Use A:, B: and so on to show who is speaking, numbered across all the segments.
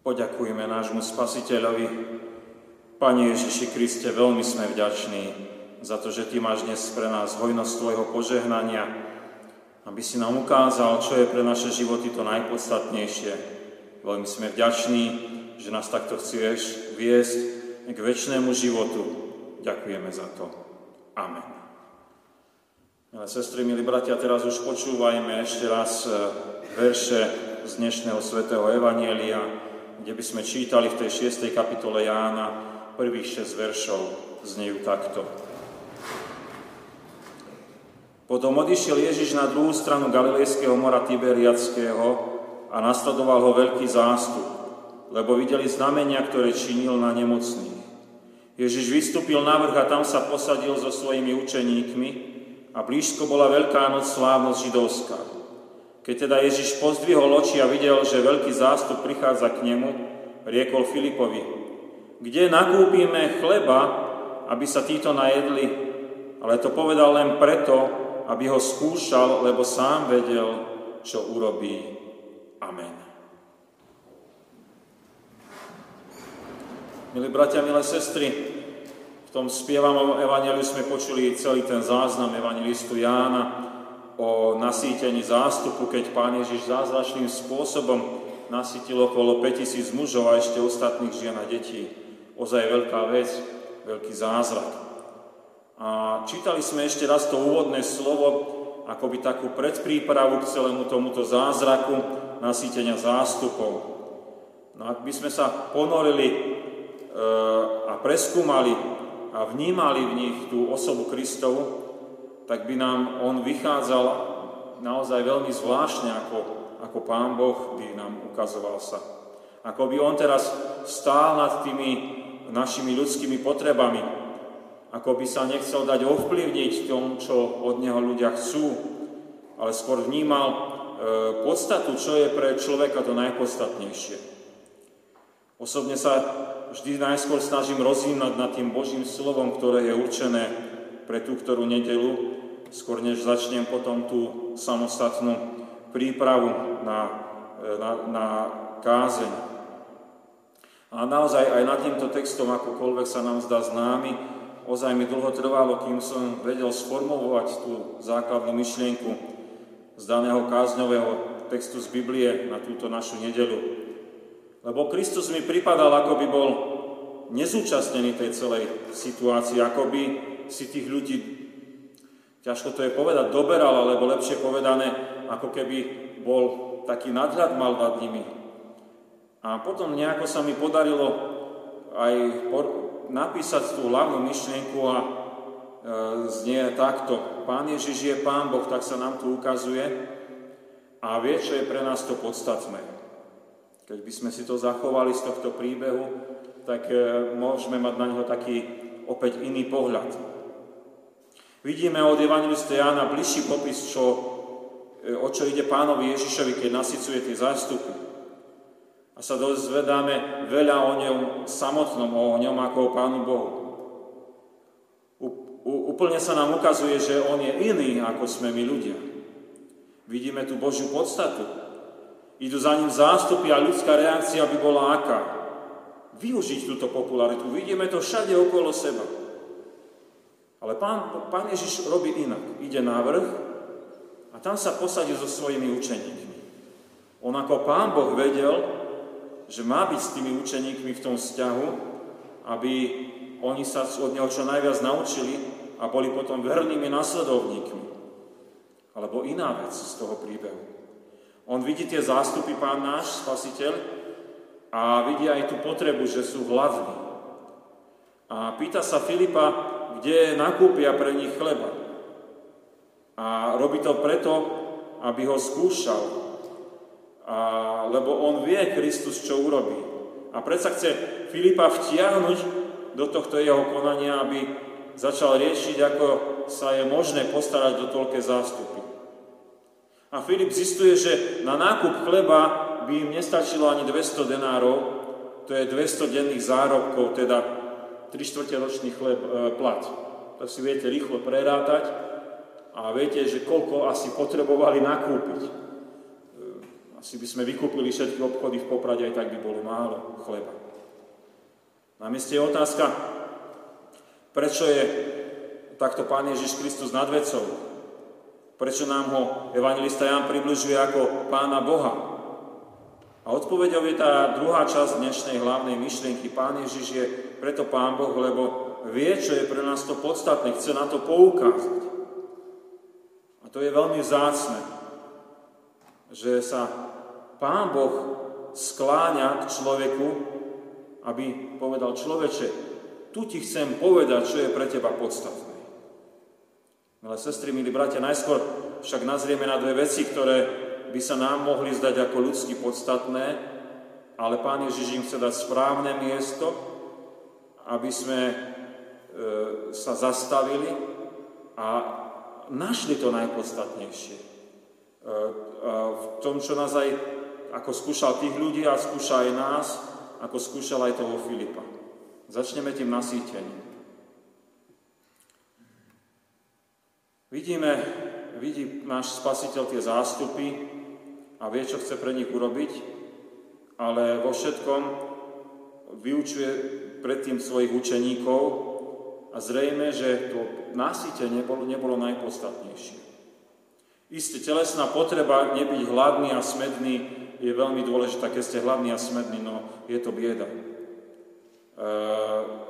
A: Poďakujeme nášmu Spasiteľovi. Pane Ježiši Kriste, veľmi sme vďační za to, že Ty máš dnes pre nás hojnosť Tvojho požehnania, aby si nám ukázal, čo je pre naše životy to najpodstatnejšie. Veľmi sme vďační, že nás takto chceš viesť k väčšnému životu. Ďakujeme za to. Amen. Milé sestry, milí bratia, teraz už počúvajme ešte raz e, verše z dnešného svätého Evanielia, kde by sme čítali v tej 6. kapitole Jána prvých 6 veršov, znejú takto. Potom odišiel Ježiš na druhú stranu Galilejského mora Tiberiackého a nasledoval ho veľký zástup, lebo videli znamenia, ktoré činil na nemocných. Ježiš vystúpil na vrch a tam sa posadil so svojimi učeníkmi a blízko bola Veľká noc slávnosť židovská. Keď teda Ježiš pozdvihol oči a videl, že veľký zástup prichádza k nemu, riekol Filipovi, kde nakúpime chleba, aby sa títo najedli, ale to povedal len preto, aby ho skúšal, lebo sám vedel, čo urobí. Amen. Milí bratia, milé sestry, v tom spievanom evaneliu sme počuli celý ten záznam evangelistu Jána o nasýtení zástupu, keď pán Ježiš zázračným spôsobom nasytil okolo 5000 mužov a ešte ostatných žien a detí. Ozaj veľká vec, veľký zázrak. A čítali sme ešte raz to úvodné slovo, akoby takú predprípravu k celému tomuto zázraku nasýtenia zástupov. No ak by sme sa ponorili e, a preskúmali a vnímali v nich tú osobu Kristovu, tak by nám on vychádzal naozaj veľmi zvláštne, ako, ako Pán Boh by nám ukazoval sa. Ako by on teraz stál nad tými našimi ľudskými potrebami, ako by sa nechcel dať ovplyvniť tom, čo od neho ľudia chcú, ale skôr vnímal e, podstatu, čo je pre človeka to najpodstatnejšie. Osobne sa vždy najskôr snažím rozímať nad tým Božím slovom, ktoré je určené pre tú ktorú nedelu, skôr než začnem potom tú samostatnú prípravu na, e, na, na kázeň. A naozaj aj nad týmto textom, akokoľvek sa nám zdá známy, ozaj mi dlho trvalo, kým som vedel sformovať tú základnú myšlienku z daného kázňového textu z Biblie na túto našu nedelu. Lebo Kristus mi pripadal, ako by bol nezúčastnený tej celej situácii, ako by si tých ľudí, ťažko to je povedať, doberal, alebo lepšie povedané, ako keby bol taký nadhľad mal nad nimi. A potom nejako sa mi podarilo aj napísať tú hlavnú myšlienku a e, znie takto. Pán Ježiš je Pán Boh, tak sa nám tu ukazuje a vie, čo je pre nás to podstatné. Keď by sme si to zachovali z tohto príbehu, tak e, môžeme mať na neho taký opäť iný pohľad. Vidíme od Evangelistu Jána bližší popis, čo, e, o čo ide pánovi Ježišovi, keď nasycuje tie zástupy a sa dozvedáme veľa o ňom samotnom, o ňom ako o Pánu Bohu. Úplne sa nám ukazuje, že on je iný, ako sme my ľudia. Vidíme tu Božiu podstatu. Idú za ním zástupy a ľudská reakcia by bola aká? Využiť túto popularitu. Vidíme to všade okolo seba. Ale pán, pán Ježiš robí inak. Ide na vrch a tam sa posadí so svojimi učeníkmi. On ako pán Boh vedel, že má byť s tými učeníkmi v tom vzťahu, aby oni sa od neho čo najviac naučili a boli potom vernými nasledovníkmi. Alebo iná vec z toho príbehu. On vidí tie zástupy, pán náš, spasiteľ, a vidí aj tú potrebu, že sú hladní. A pýta sa Filipa, kde nakúpia pre nich chleba. A robí to preto, aby ho skúšal, a, lebo on vie Kristus, čo urobí. A predsa chce Filipa vtiahnuť do tohto jeho konania, aby začal riešiť, ako sa je možné postarať do toľké zástupy. A Filip zistuje, že na nákup chleba by im nestačilo ani 200 denárov, to je 200 denných zárobkov, teda 3 čtvrte ročný chleb, e, plat. To si viete rýchlo prerátať a viete, že koľko asi potrebovali nakúpiť Asi by sme vykúpili všetky obchody v Poprade, aj tak by bolo málo chleba. Na mieste je otázka, prečo je takto Pán Ježiš Kristus nad vecou? Prečo nám ho evangelista Jan približuje ako Pána Boha? A odpovedou je tá druhá časť dnešnej hlavnej myšlienky. Pán Ježiš je preto Pán Boh, lebo vie, čo je pre nás to podstatné, chce na to poukázať. A to je veľmi vzácne, že sa Pán Boh skláňa k človeku, aby povedal človeče, tu ti chcem povedať, čo je pre teba podstatné. Milé sestry, milí bratia, najskôr však nazrieme na dve veci, ktoré by sa nám mohli zdať ako ľudsky podstatné, ale Pán Ježiš im chce dať správne miesto, aby sme e, sa zastavili a našli to najpodstatnejšie. E, v tom, čo nás aj ako skúšal tých ľudí a skúša aj nás, ako skúšal aj toho Filipa. Začneme tým nasýtením. Vidíme, vidí náš spasiteľ tie zástupy a vie, čo chce pre nich urobiť, ale vo všetkom vyučuje predtým svojich učeníkov a zrejme, že to nasýtenie nebolo, nebolo najpodstatnejšie. Isté, telesná potreba nebyť hladný a smedný je veľmi dôležitá. Keď ste hladný a smedný, no je to bieda. E,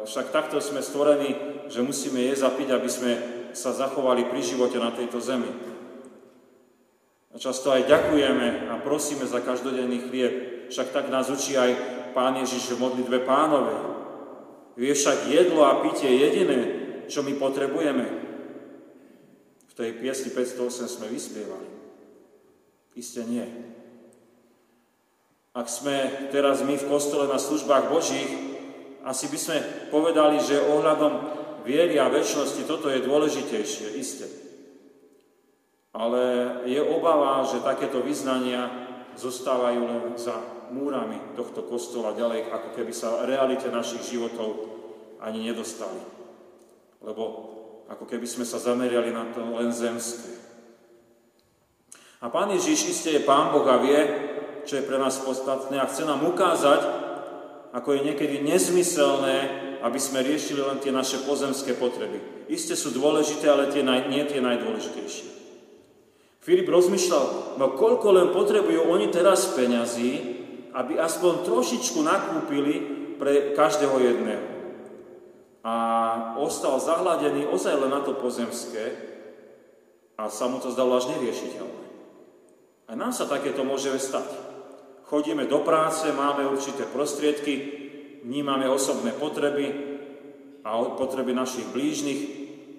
A: však takto sme stvorení, že musíme jesť a piť, aby sme sa zachovali pri živote na tejto zemi. A často aj ďakujeme a prosíme za každodenný chlieb. Však tak nás učí aj Pán Ježiš v modlitbe pánovej. Je však jedlo a pitie jediné, čo my potrebujeme. V tej piesni 508 sme vyspievali. Isté nie. Ak sme teraz my v kostole na službách Božích, asi by sme povedali, že ohľadom viery a väčšnosti toto je dôležitejšie, isté. Ale je obava, že takéto vyznania zostávajú len za múrami tohto kostola ďalej, ako keby sa realite našich životov ani nedostali. Lebo ako keby sme sa zameriali na to len zemské. A Pán Ježiš isté je Pán Boh a vie, čo je pre nás podstatné a chce nám ukázať, ako je niekedy nezmyselné aby sme riešili len tie naše pozemské potreby. Isté sú dôležité, ale tie naj, nie tie najdôležitejšie. Filip rozmýšľal, no koľko len potrebujú oni teraz peňazí, aby aspoň trošičku nakúpili pre každého jedného. A ostal zahladený ozaj len na to pozemské a sa mu to zdalo až neriešiteľné. A nám sa takéto môže stať. Chodíme do práce, máme určité prostriedky, vnímame osobné potreby a potreby našich blížnych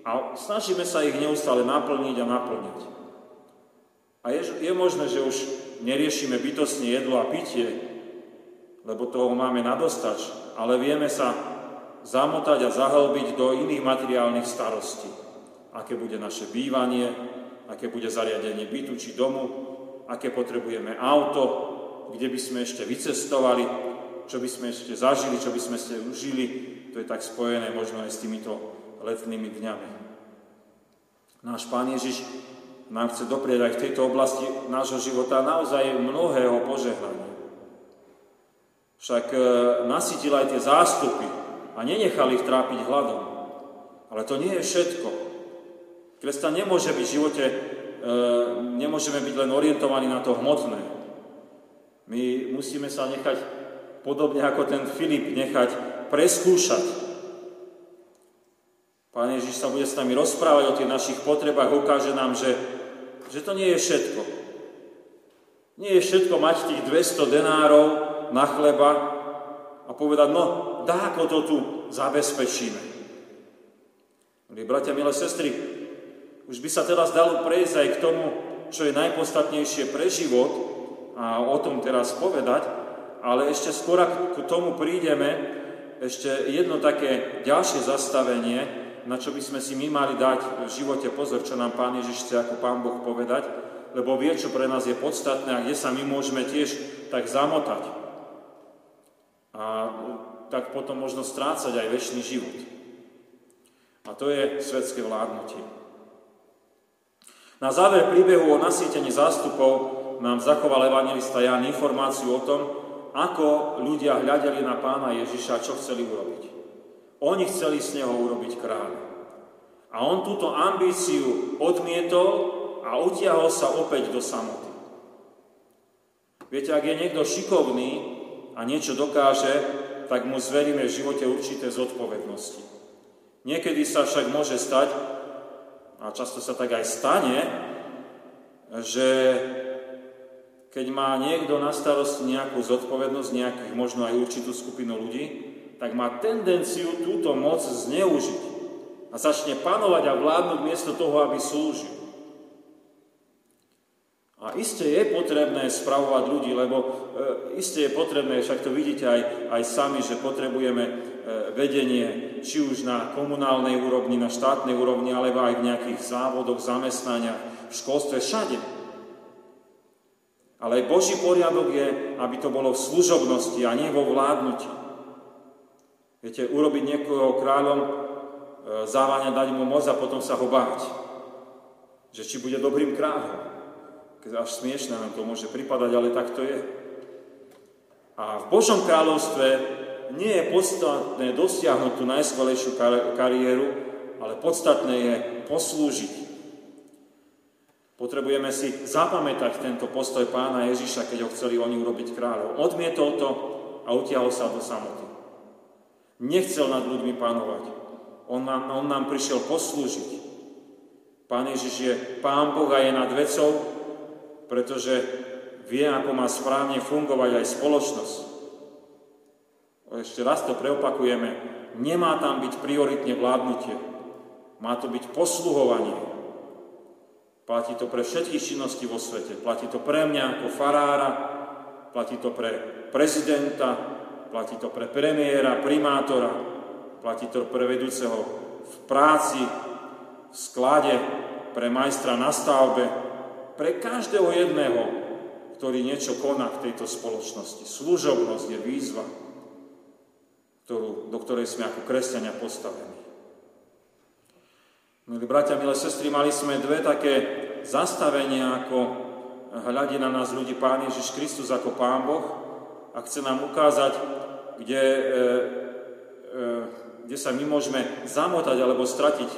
A: a snažíme sa ich neustále naplniť a naplniť. A je, je možné, že už neriešime bytostne jedlo a pitie, lebo toho máme nadostač, ale vieme sa zamotať a zahlbiť do iných materiálnych starostí. Aké bude naše bývanie, aké bude zariadenie bytu či domu, aké potrebujeme auto, kde by sme ešte vycestovali, čo by sme ešte zažili, čo by sme ešte užili, to je tak spojené možno aj s týmito letnými dňami. Náš Pán Ježiš nám chce doprieť aj v tejto oblasti nášho života naozaj mnohého požehnania. Však e, nasytil aj tie zástupy a nenechal ich trápiť hladom. Ale to nie je všetko. Kresťan nemôže byť v živote, e, nemôžeme byť len orientovaní na to hmotné. My musíme sa nechať podobne ako ten Filip, nechať preskúšať. Pán Ježiš sa bude s nami rozprávať o tých našich potrebách, ukáže nám, že, že to nie je všetko. Nie je všetko mať tých 200 denárov na chleba a povedať, no, dá ako to tu zabezpečíme. Milí bratia, milé sestry, už by sa teraz dalo prejsť aj k tomu, čo je najpodstatnejšie pre život a o tom teraz povedať, ale ešte skôr k tomu prídeme, ešte jedno také ďalšie zastavenie, na čo by sme si my mali dať v živote pozor, čo nám Pán Ježiš chce ako Pán Boh povedať, lebo vie, čo pre nás je podstatné a kde sa my môžeme tiež tak zamotať. A tak potom možno strácať aj väčší život. A to je svetské vládnutie. Na záver príbehu o nasýtení zástupov nám zachoval evangelista Jan informáciu o tom, ako ľudia hľadeli na pána Ježiša, čo chceli urobiť. Oni chceli z neho urobiť kráľa. A on túto ambíciu odmietol a utiahol sa opäť do samoty. Viete, ak je niekto šikovný a niečo dokáže, tak mu zveríme v živote určité zodpovednosti. Niekedy sa však môže stať, a často sa tak aj stane, že keď má niekto na starosti nejakú zodpovednosť, nejakých možno aj určitú skupinu ľudí, tak má tendenciu túto moc zneužiť a začne panovať a vládnuť miesto toho, aby slúžil. A iste je potrebné spravovať ľudí, lebo e, iste je potrebné, však to vidíte aj, aj sami, že potrebujeme e, vedenie, či už na komunálnej úrovni, na štátnej úrovni, alebo aj v nejakých závodoch, zamestnaniach, v školstve, všade. Ale Boží poriadok je, aby to bolo v služobnosti a nie vo vládnutí. Viete, urobiť niekoho kráľom, e, závania dať mu moc a potom sa ho báť. Že či bude dobrým kráľom až smiešne nám to môže pripadať, ale tak to je. A v Božom kráľovstve nie je podstatné dosiahnuť tú najskvelejšiu kar- kariéru, ale podstatné je poslúžiť. Potrebujeme si zapamätať tento postoj pána Ježiša, keď ho chceli oni urobiť kráľov. Odmietol to a utiahol sa do samoty. Nechcel nad ľuďmi panovať. On nám, on nám prišiel poslúžiť. Pán Ježiš je Pán Boha je nad vecou, pretože vie, ako má správne fungovať aj spoločnosť. Ešte raz to preopakujeme. Nemá tam byť prioritne vládnutie. Má to byť posluhovanie. Platí to pre všetky činnosti vo svete. Platí to pre mňa ako farára, platí to pre prezidenta, platí to pre premiéra, primátora, platí to pre vedúceho v práci, v sklade, pre majstra na stavbe, pre každého jedného, ktorý niečo koná v tejto spoločnosti. Služobnosť je výzva, ktorú, do ktorej sme ako kresťania postavení. Milí bratia, milé sestry, mali sme dve také zastavenia, ako hľadí na nás ľudí Pán Ježiš Kristus ako Pán Boh a chce nám ukázať, kde, e, e, kde sa my môžeme zamotať alebo stratiť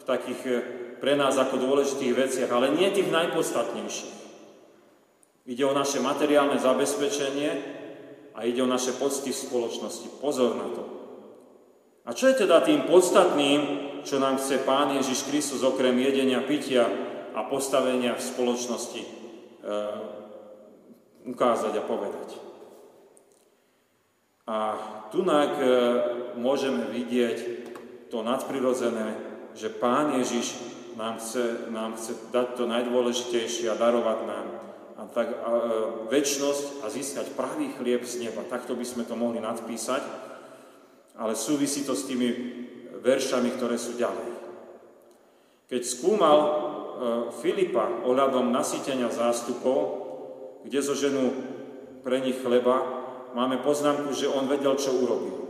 A: v takých e, pre nás ako dôležitých veciach, ale nie tých najpodstatnejších. Ide o naše materiálne zabezpečenie a ide o naše pocty v spoločnosti. Pozor na to. A čo je teda tým podstatným, čo nám chce Pán Ježiš Kristus okrem jedenia, pitia a postavenia v spoločnosti e, ukázať a povedať? A tunak e, môžeme vidieť to nadprirodzené, že Pán Ježiš nám chce, nám chce dať to najdôležitejšie a darovať nám a tak, a, e, väčnosť a získať pravý chlieb z neba. Takto by sme to mohli nadpísať, ale súvisí to s tými veršami, ktoré sú ďalej. Keď skúmal e, Filipa ohľadom nasýtenia zástupov, kde zo ženu pre nich chleba, máme poznámku, že on vedel, čo urobil.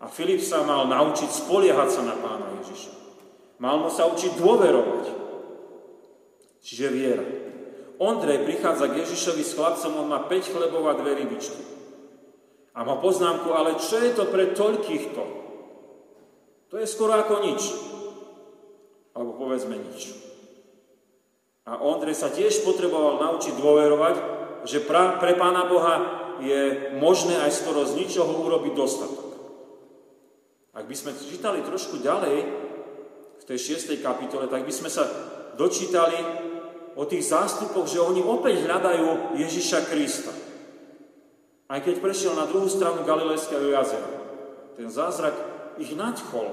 A: A Filip sa mal naučiť spoliehať sa na pána Ježiša. Mal mu sa učiť dôverovať. Čiže viera. Ondrej prichádza k Ježišovi s chlapcom, on má 5 chlebov a dve rybičky. A má poznámku, ale čo je to pre toľkýchto? To je skoro ako nič. Alebo povedzme nič. A Ondrej sa tiež potreboval naučiť dôverovať, že pra, pre Pána Boha je možné aj skoro z ničoho urobiť dostatok. Ak by sme čítali trošku ďalej, tej 6. kapitole, tak by sme sa dočítali o tých zástupoch, že oni opäť hľadajú Ježiša Krista. Aj keď prešiel na druhú stranu Galilejského jazera. Ten zázrak ich nadchol.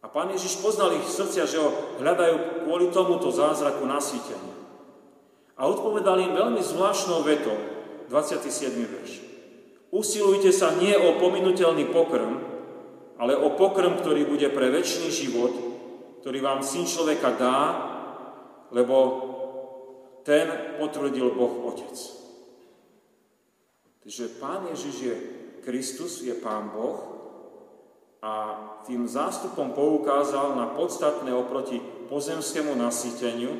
A: A pán Ježiš poznal ich srdcia, že ho hľadajú kvôli tomuto zázraku nasýtenia. A odpovedal im veľmi zvláštnou vetou, 27. verš. Usilujte sa nie o pominutelný pokrm, ale o pokrm, ktorý bude pre väčší život, ktorý vám Syn človeka dá, lebo ten potvrdil Boh Otec. Takže Pán Ježiš je Kristus, je Pán Boh a tým zástupom poukázal na podstatné oproti pozemskému nasýteniu,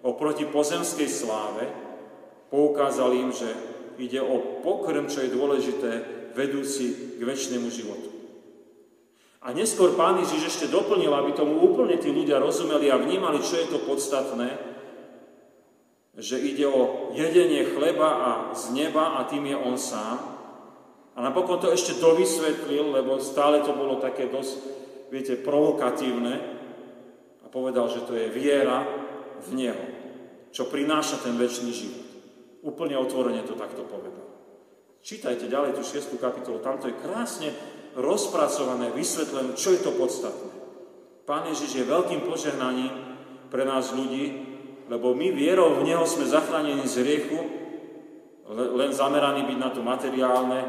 A: oproti pozemskej sláve, poukázal im, že ide o pokrm, čo je dôležité, vedúci k väčšnému životu. A neskôr pán Ježiš ešte doplnil, aby tomu úplne tí ľudia rozumeli a vnímali, čo je to podstatné, že ide o jedenie chleba a z neba a tým je on sám. A napokon to ešte dovysvetlil, lebo stále to bolo také dosť, viete, provokatívne a povedal, že to je viera v Neho, čo prináša ten väčší život. Úplne otvorene to takto povedal. Čítajte ďalej tú 6. kapitolu, tam to je krásne rozpracované, vysvetlené, čo je to podstatné. Pán Ježiš je veľkým požehnaním pre nás ľudí, lebo my vierou v Neho sme zachránení z riechu, len zameraní byť na to materiálne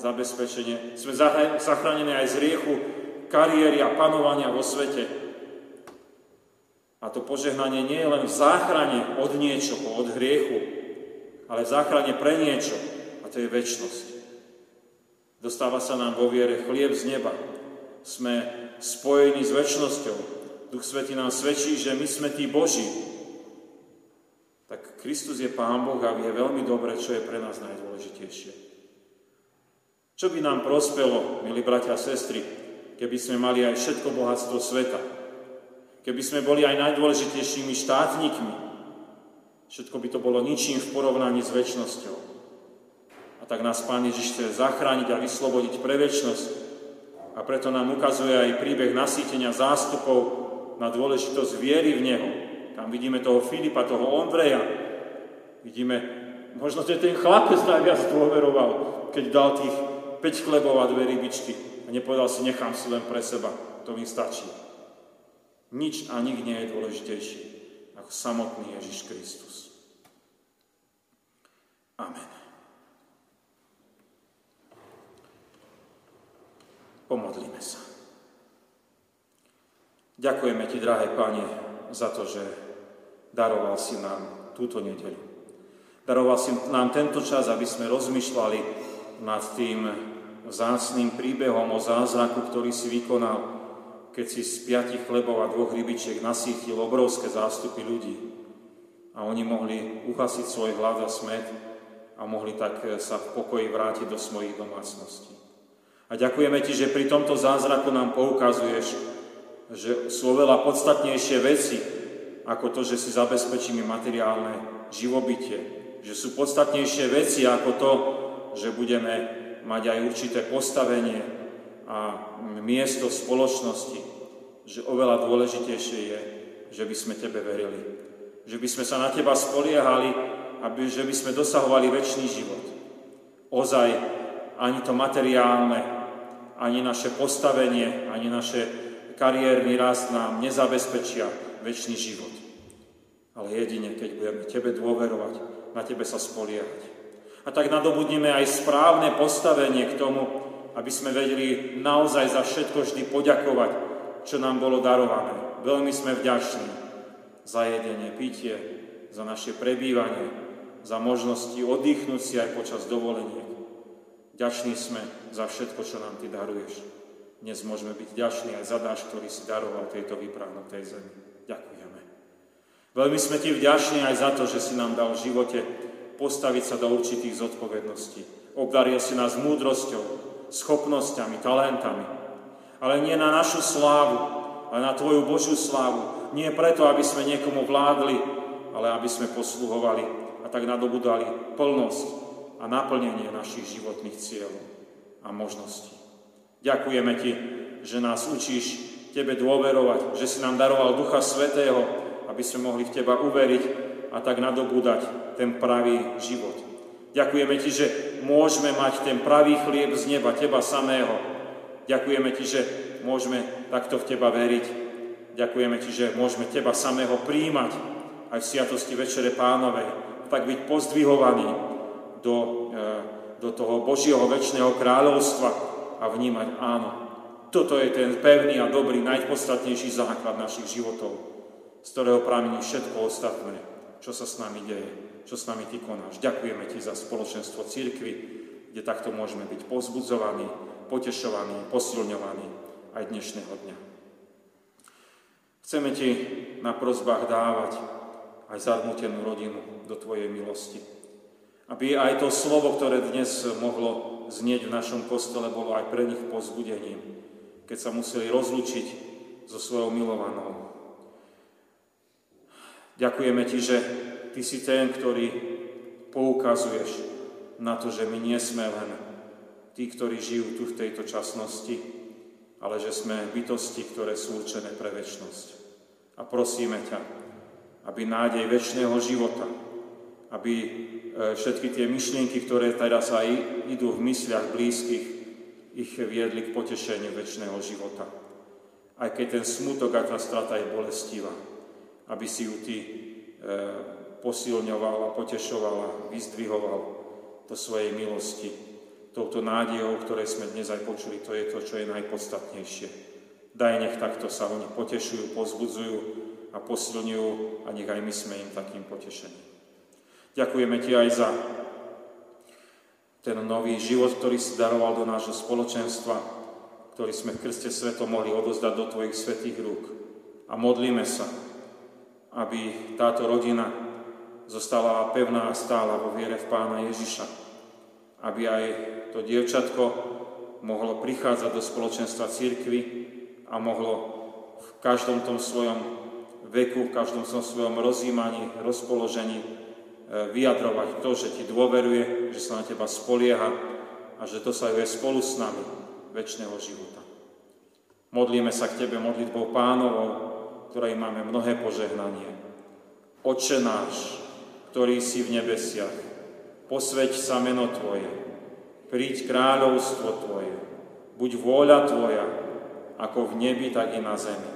A: zabezpečenie. Sme zachránení aj z riechu kariéry a panovania vo svete. A to požehnanie nie je len v záchrane od niečoho, od hriechu, ale v záchrane pre niečo, a to je väčnosť. Dostáva sa nám vo viere chlieb z neba. Sme spojení s väčšnosťou. Duch Svetý nám svedčí, že my sme tí Boží. Tak Kristus je Pán Boh a vie veľmi dobre, čo je pre nás najdôležitejšie. Čo by nám prospelo, milí bratia a sestry, keby sme mali aj všetko bohatstvo sveta? Keby sme boli aj najdôležitejšími štátnikmi? Všetko by to bolo ničím v porovnaní s väčšnosťou tak nás Pán Ježiš chce zachrániť a vyslobodiť pre väčšnosť. A preto nám ukazuje aj príbeh nasýtenia zástupov na dôležitosť viery v Neho. Tam vidíme toho Filipa, toho Ondreja. Vidíme, možno, že ten chlapec najviac dôveroval, keď dal tých 5 chlebov a dve rybičky a nepovedal si, nechám si len pre seba, to mi stačí. Nič a nik nie je dôležitejší ako samotný Ježiš Kristus. Amen. Pomodlíme sa. Ďakujeme Ti, drahé Pane, za to, že daroval si nám túto nedeľu. Daroval si nám tento čas, aby sme rozmýšľali nad tým vzácným príbehom o zázraku, ktorý si vykonal, keď si z piatich chlebov a dvoch rybičiek nasýtil obrovské zástupy ľudí a oni mohli uhasiť svoj hlad a smet a mohli tak sa v pokoji vrátiť do svojich domácností. A ďakujeme Ti, že pri tomto zázraku nám poukazuješ, že sú oveľa podstatnejšie veci, ako to, že si zabezpečíme materiálne živobytie. Že sú podstatnejšie veci ako to, že budeme mať aj určité postavenie a miesto v spoločnosti. Že oveľa dôležitejšie je, že by sme Tebe verili. Že by sme sa na Teba spoliehali, aby, že by sme dosahovali väčší život. Ozaj ani to materiálne, ani naše postavenie, ani naše kariérny rast nám nezabezpečia väčší život. Ale jedine, keď budeme Tebe dôverovať, na Tebe sa spoliehať. A tak nadobudneme aj správne postavenie k tomu, aby sme vedeli naozaj za všetko vždy poďakovať, čo nám bolo darované. Veľmi sme vďační za jedenie, pitie, za naše prebývanie, za možnosti oddychnúť si aj počas dovolenia. Ďační sme za všetko, čo nám Ty daruješ. Dnes môžeme byť ďační aj za dáš, ktorý si daroval tejto vyprávnutej zemi. Ďakujeme. Veľmi sme Ti vďační aj za to, že si nám dal v živote postaviť sa do určitých zodpovedností. Obdaril si nás múdrosťou, schopnosťami, talentami. Ale nie na našu slávu, ale na Tvoju Božiu slávu. Nie preto, aby sme niekomu vládli, ale aby sme posluhovali a tak nadobudali plnosť a naplnenie našich životných cieľov a možností. Ďakujeme Ti, že nás učíš Tebe dôverovať, že si nám daroval Ducha Svetého, aby sme mohli v Teba uveriť a tak nadobúdať ten pravý život. Ďakujeme Ti, že môžeme mať ten pravý chlieb z neba, Teba samého. Ďakujeme Ti, že môžeme takto v Teba veriť. Ďakujeme Ti, že môžeme Teba samého príjmať aj v Sviatosti Večere Pánovej, tak byť pozdvihovaní do, e, do toho Božieho väčšného kráľovstva a vnímať, áno, toto je ten pevný a dobrý, najpodstatnejší základ našich životov, z ktorého prámení všetko ostatné, čo sa s nami deje, čo s nami Ty konáš. Ďakujeme Ti za spoločenstvo církvy, kde takto môžeme byť pozbudzovaní, potešovaní, posilňovaní aj dnešného dňa. Chceme Ti na prozbách dávať aj zarmutenú rodinu do Tvojej milosti. Aby aj to slovo, ktoré dnes mohlo znieť v našom kostole, bolo aj pre nich pozbudením, keď sa museli rozlučiť so svojou milovanou. Ďakujeme Ti, že Ty si ten, ktorý poukazuješ na to, že my nie sme len tí, ktorí žijú tu v tejto časnosti, ale že sme bytosti, ktoré sú určené pre väčnosť. A prosíme ťa, aby nádej väčšného života, aby e, všetky tie myšlienky, ktoré teraz aj idú v mysliach blízkych, ich viedli k potešeniu väčšného života. Aj keď ten smutok a tá strata je bolestivá, aby si ju ty e, posilňoval a potešoval a vyzdvihoval do svojej milosti. Touto nádejou, ktorej sme dnes aj počuli, to je to, čo je najpodstatnejšie. Daj, nech takto sa oni potešujú, pozbudzujú a posilňujú a nech aj my sme im takým potešením. Ďakujeme Ti aj za ten nový život, ktorý si daroval do nášho spoločenstva, ktorý sme v Krste Sveto mohli odozdať do Tvojich svetých rúk. A modlíme sa, aby táto rodina zostala pevná a stála vo viere v Pána Ježiša. Aby aj to dievčatko mohlo prichádzať do spoločenstva církvy a mohlo v každom tom svojom veku, v každom tom svojom rozjímaní, rozpoložení e, vyjadrovať to, že ti dôveruje, že sa na teba spolieha a že to sa je spolu s nami väčšného života. Modlíme sa k Tebe modlitbou pánovou, ktorej máme mnohé požehnanie. Oče náš, ktorý si v nebesiach, posveď sa meno Tvoje, príď kráľovstvo Tvoje, buď vôľa Tvoja, ako v nebi, tak i na zemi.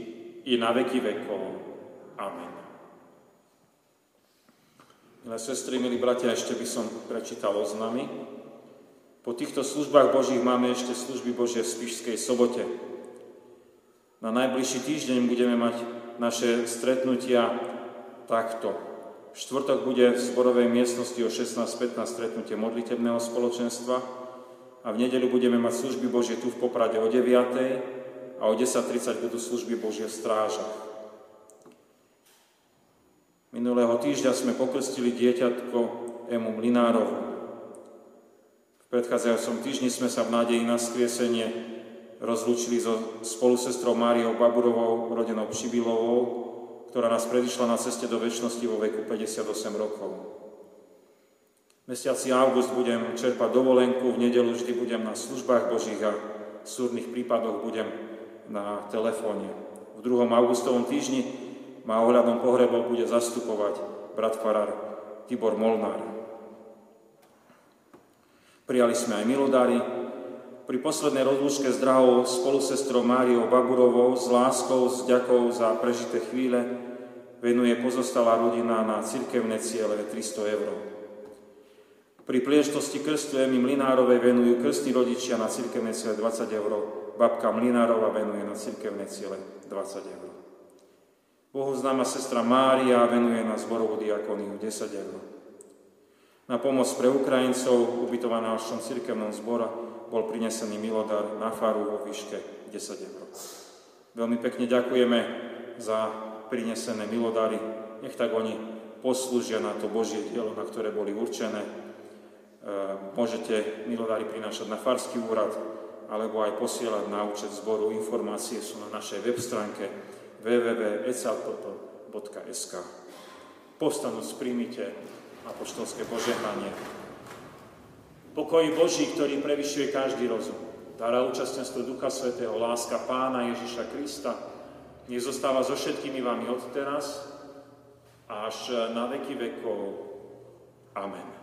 A: i na veky vekov. Amen. Milé sestry, milí bratia, ešte by som prečítal oznamy. Po týchto službách Božích máme ešte služby Božie v Spišskej sobote. Na najbližší týždeň budeme mať naše stretnutia takto. V štvrtok bude v zborovej miestnosti o 16.15 stretnutie modlitebného spoločenstva a v nedeľu budeme mať služby Božie tu v Poprade o 9 a o 10.30 budú služby Božie v strážach. Minulého týždňa sme pokrstili dieťatko Emu Mlinárovu. V predchádzajúcom týždni sme sa v nádeji na skriesenie rozlúčili so spolusestrou Máriou Baburovou, rodenou Přibilovou, ktorá nás predišla na ceste do väčšnosti vo veku 58 rokov. Mesiaci august budem čerpať dovolenku, v nedelu vždy budem na službách Božích a v súdnych prípadoch budem na telefóne. V 2. augustovom týždni ma ohľadom pohrebov bude zastupovať brat farár Tibor Molnár. Prijali sme aj milodári. Pri poslednej rozlúčke s drahou spolusestrou Máriou Baburovou s láskou, s ďakou za prežité chvíle venuje pozostalá rodina na cirkevné ciele 300 eur. Pri príležitosti krstu Emy Mlinárovej venujú krstní rodičia na cirkevné ciele 20 eur babka Mlinárova venuje na cirkevné ciele 20 eur. Bohu známa sestra Mária venuje na zborovú diakoniu 10 eur. Na pomoc pre Ukrajincov, ubytovaná v našom cirkevnom zbora, bol prinesený milodár na faru vo výške 10 eur. Veľmi pekne ďakujeme za prinesené milodary. Nech tak oni poslúžia na to Božie dielo, na ktoré boli určené. E, môžete milodary prinášať na farský úrad, alebo aj posielať na účet zboru. Informácie sú na našej web stránke www.ecaltoto.sk Postanúc príjmite apoštolské požehnanie. Pokoj Boží, ktorý prevyšuje každý rozum. Dára účastenstvo Ducha Svetého, láska Pána Ježiša Krista, nech zostáva so všetkými vami od teraz až na veky vekov. Amen.